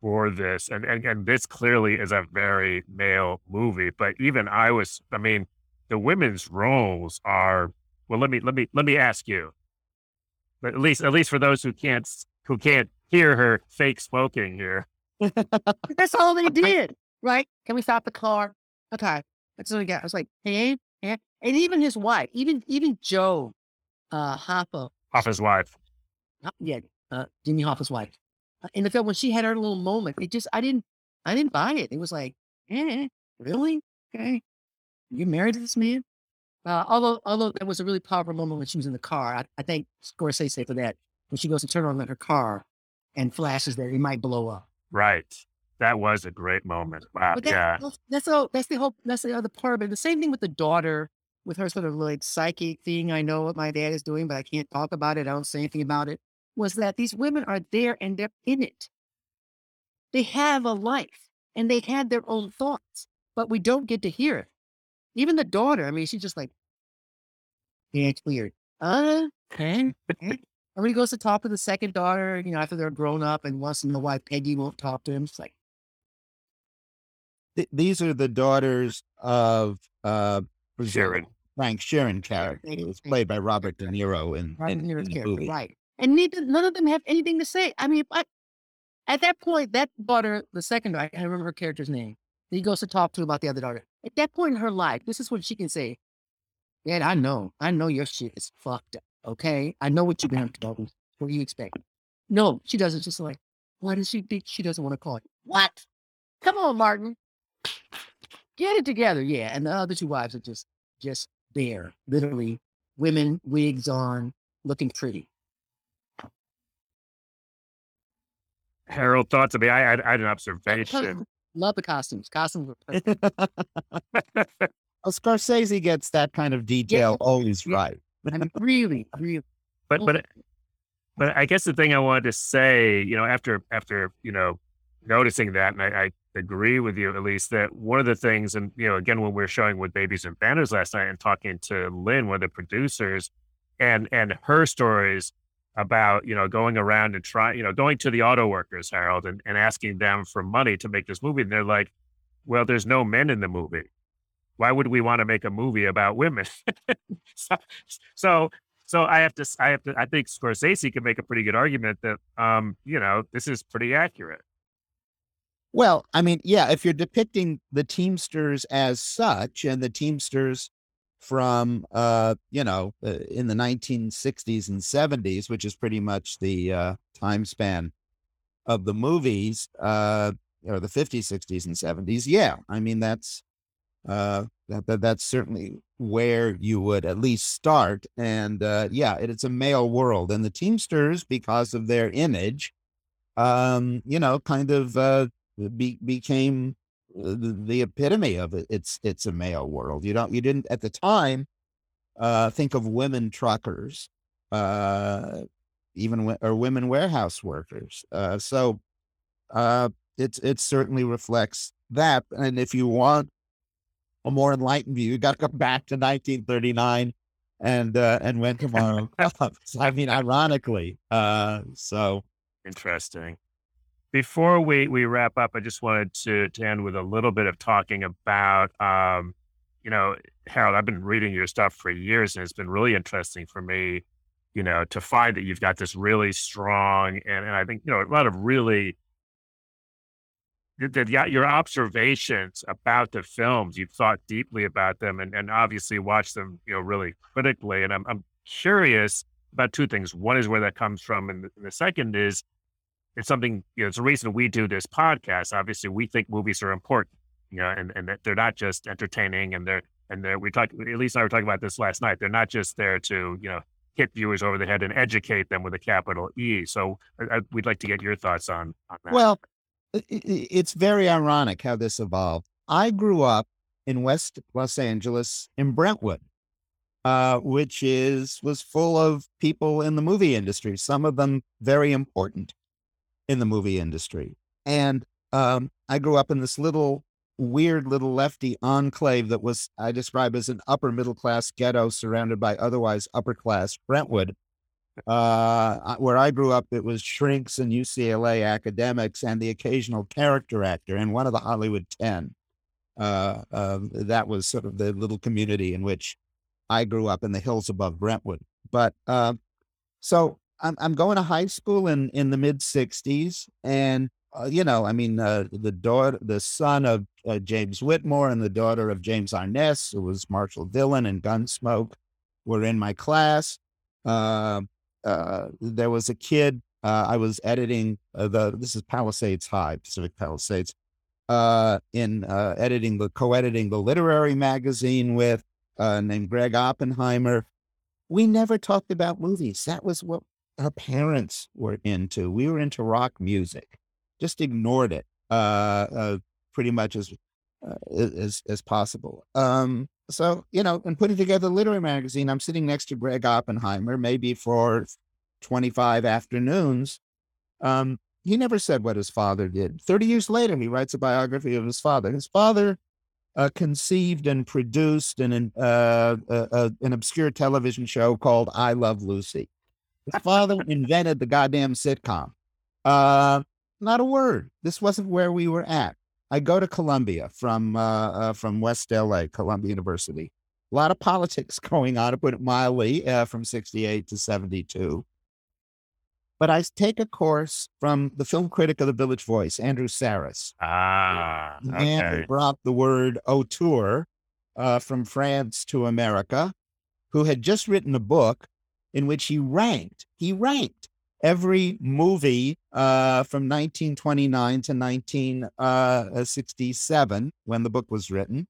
for this, and, and and this clearly is a very male movie. But even I was, I mean, the women's roles are. Well, let me let me let me ask you but at least at least for those who can't who can't hear her fake smoking here. <laughs> that's all they did, right? Can we stop the car? Okay, that's what we got. I was like, hey, hey, and even his wife, even even Joe, uh, Hoffa, Off his wife. Yeah, uh, Jimmy Hoffa's wife. Uh, in the film, when she had her little moment, it just I didn't I didn't buy it. It was like, eh, really? Okay, you married to this man? Uh, although although that was a really powerful moment when she was in the car. I, I thank Scorsese for that. When she goes to turn on her car and flashes that it might blow up. Right. That was a great moment. Wow. But that, yeah. that's, that's all. That's the whole. That's the other part of it. The same thing with the daughter, with her sort of like psychic thing. I know what my dad is doing, but I can't talk about it. I don't say anything about it. Was that these women are there and they're in it. They have a life and they had their own thoughts, but we don't get to hear it. Even the daughter. I mean, she's just like, yeah, it's weird. Uh, okay. okay. And he goes to talk to the second daughter, you know, after they're grown up and wants to know why Peggy won't talk to him, it's like, Th- these are the daughters of uh, Sheeran. Frank Sheeran character. It was played by Robert De Niro in, right in, in the character, movie. right? and neither none of them have anything to say. I mean, I, at that point, that daughter, the second daughter, I remember her character's name. He goes to talk to about the other daughter. At that point in her life, this is what she can say. Dad, I know, I know your shit is fucked up. Okay, I know what you've been through. What do you expect? No, she doesn't. Just like, why does she think she doesn't want to call you? What? Come on, Martin. Get it together. Yeah. And the other two wives are just, just there, literally women, wigs on, looking pretty. Harold, thoughts? I mean, I, I, I had an observation. Love the costumes. Costumes were perfect. <laughs> Well, Scorsese gets that kind of detail always Yeah. right. I mean, <laughs> really, really. but but but I guess the thing I wanted to say, you know, after after you know noticing that, and I, I agree with you at least that one of the things, and you know, again when we were showing with Babies and Banners last night and talking to Lynn, one of the producers, and and her stories about you know going around and trying, you know, going to the auto workers, Harold, and, and asking them for money to make this movie, and they're like, well, there's no men in the movie. Why would we want to make a movie about women? <laughs> so, so so I have to, i have to, I think Scorsese can make a pretty good argument that, um, you know, this is pretty accurate. Well, I mean, yeah, if you're depicting the Teamsters as such and the Teamsters from, uh, you know, uh, in the 1960s and 70s, which is pretty much the uh, time span of the movies, uh, or the 50s, 60s, and 70s, yeah, I mean, that's, uh, that, that, that's certainly where you would at least start. And uh, yeah, it, it's a male world. And the Teamsters, because of their image, um, you know, kind of uh, be, became the, the epitome of it. It's it's a male world. You don't you didn't at the time uh, think of women truckers, uh, even or women warehouse workers. Uh, so uh, it's it certainly reflects that. And if you want a more enlightened view, you got to go <laughs> back to 1939 and uh, and when tomorrow comes. I mean, ironically. Uh, so Interesting. Before we, we wrap up, I just wanted to, to end with a little bit of talking about, um, you know, Harold, I've been reading your stuff for years and it's been really interesting for me, you know, to find that you've got this really strong and, and I think, you know, a lot of really that- yeah, your observations about the films, you've thought deeply about them and, and obviously watched them, you know, really critically. And I'm, I'm curious about two things. One is where that comes from. And the, and the second is it's something, you know, it's a reason we do this podcast. Obviously, we think movies are important, you know, and, and that they're not just entertaining and they're, and they're, we talked, at least I were talking about this last night. They're not just there to, you know, hit viewers over the head and educate them with a capital E. So I, I, we'd like to get your thoughts on, on that. Well, it's very ironic how this evolved. I grew up in West Los Angeles in Brentwood, uh, which is was full of people in the movie industry. Some of them very important in the movie industry, and um, I grew up in this little weird little lefty enclave that was I describe as an upper middle class ghetto surrounded by otherwise upper class Brentwood. Uh where i grew up it was shrinks and ucla academics and the occasional character actor and one of the hollywood 10 uh, uh that was sort of the little community in which i grew up in the hills above brentwood. But uh, so I'm, I'm going to high school in in the mid 60s and uh, you know i mean uh, the daughter the son of uh, james whitmore and the daughter of james arness who was marshall dillon and gunsmoke were in my class uh, uh, there was a kid uh, I was editing the this is Palisades High, Pacific Palisades, in editing the co-editing the literary magazine with named Gregg Oppenheimer. We never talked about movies. That was what our parents were into. We were into rock music. Just ignored it uh, uh, pretty much as uh, as as possible. Um, so you know, and putting together the literary magazine, I'm sitting next to Gregg Oppenheimer, maybe for 25 afternoons. Um, he never said what his father did. 30 years later, he writes a biography of his father. His father uh, conceived and produced an, uh, uh, uh, an obscure television show called I Love Lucy. His father invented the goddamn sitcom. Uh, not a word. This wasn't where we were at. I go to Columbia from uh, uh, from West LA, Columbia University. A lot of politics <laughs> going on, to put it mildly, uh, from 68 to 72. but I take a course from the film critic of the Village Voice, Andrew Sarris. Ah, The man who brought the word auteur uh, from France to America, who had just written a book in which he ranked, he ranked every movie uh, from 1929 to 1967 when the book was written.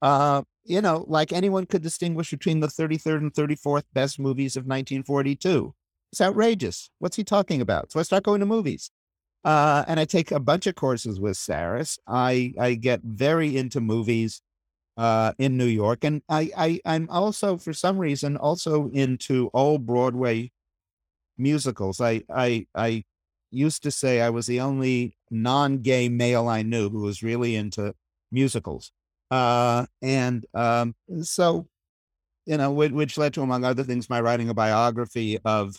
Uh, you know, like anyone could distinguish between the 33rd and 34th best movies of 1942. It's outrageous. What's he talking about? So I start going to movies. Uh, and I take a bunch of courses with Sarris. I, I get very into movies uh, in New York. And I, I, I'm also, for some reason, also into old Broadway musicals. I, I, I used to say I was the only non-gay male I knew who was really into musicals. Uh, and um, so, you know, which, which led to, among other things, my writing a biography of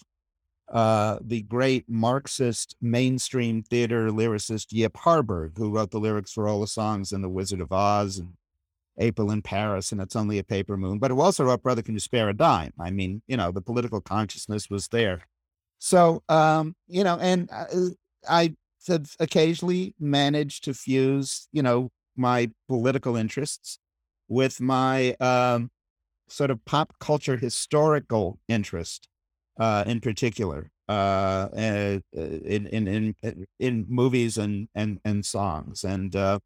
uh, the great Marxist mainstream theater lyricist Yip Harburg, who wrote the lyrics for all the songs in The Wizard of Oz and April in Paris and It's Only a Paper Moon, but who also wrote Brother Can You Spare a Dime? I mean, you know, the political consciousness was there. So, um, you know, and uh, I have occasionally managed to fuse, you know, my political interests with my um, sort of pop culture historical interest uh, in particular uh, uh, in, in in in movies and and and songs and uh,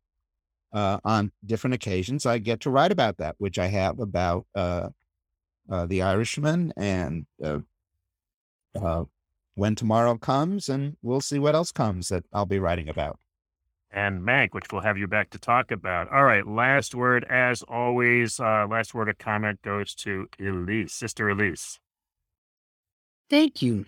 uh, on different occasions I get to write about that, which I have about uh, uh, the Irishman and uh, uh, when tomorrow comes, and we'll see what else comes that I'll be writing about. And Mank, which we'll have you back to talk about. All right, last word, as always, uh, last word of comment goes to Elise, Sister Elise. Thank you.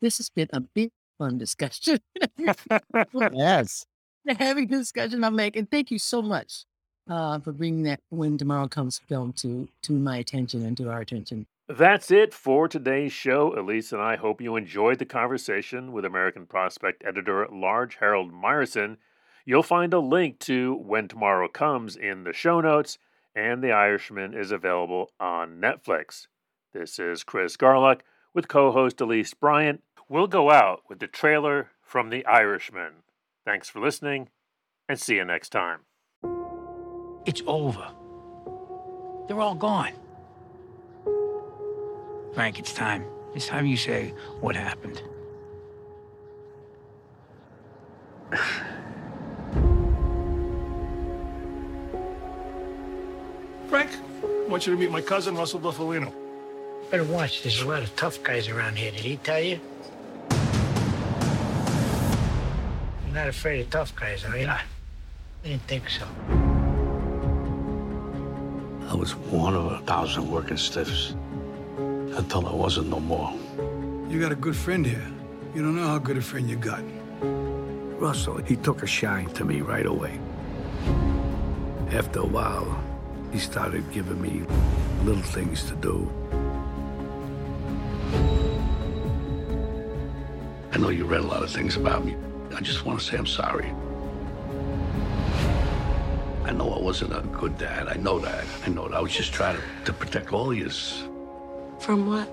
This has been a big fun discussion. <laughs> <laughs> Yes. Having a discussion I'm making. Thank you so much uh, for bringing that When Tomorrow Comes film to to my attention and to our attention. That's it for today's show. Elise and I hope you enjoyed the conversation with American Prospect editor large Harold Meyerson. You'll find a link to When Tomorrow Comes in the show notes, and The Irishman is available on Netflix. This is Chris Garlock with co host Elise Bryant. We'll go out with the trailer from The Irishman. Thanks for listening, and see you next time. It's over. They're all gone. Frank, it's time. It's time you say what happened. Frank, I want you to meet my cousin, Russell Bufalino. Better watch. There's a lot of tough guys around here. Did he tell you? Not afraid of tough guys, are you? I didn't think so. I was one of a thousand working stiffs until I wasn't no more. You got a good friend here. You don't know how good a friend you got. Russell, he took a shine to me right away. After a while, he started giving me little things to do. I know you read a lot of things about me. I just want to say I'm sorry. I know I wasn't a good dad. I know that. I know that. I was just trying to, to protect all of you. From what?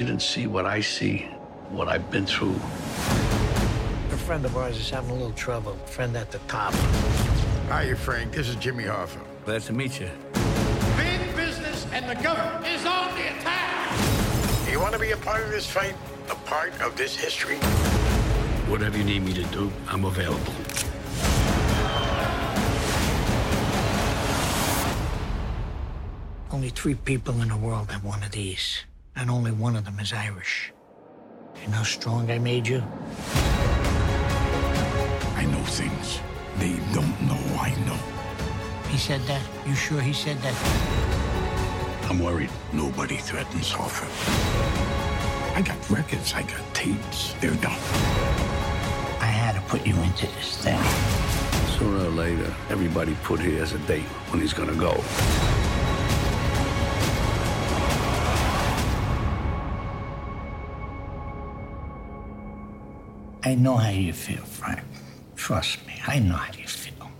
You didn't see what I see, what I've been through. A friend of ours is having a little trouble. A friend at the top. Hiya, Frank. This is Jimmy Hoffa. Glad to meet you. Big business and the government is on the attack. You want to be a part of this fight? A part of this history? Whatever you need me to do, I'm available. Only three people in the world have one of these, and only one of them is Irish. You know how strong I made you? I know things they don't know I know. He said that? You sure he said that? I'm worried. Nobody threatens Hoffa. I got records, I got tapes. They're done. I had to put you into this thing. Sooner or later, everybody put here as a date when he's gonna go. I know how you feel, Frank. Trust me, I know how you feel.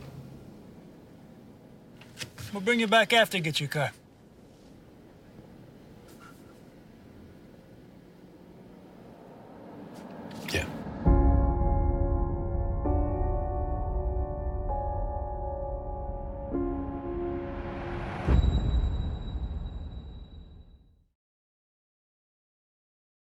We'll bring you back after you get your car.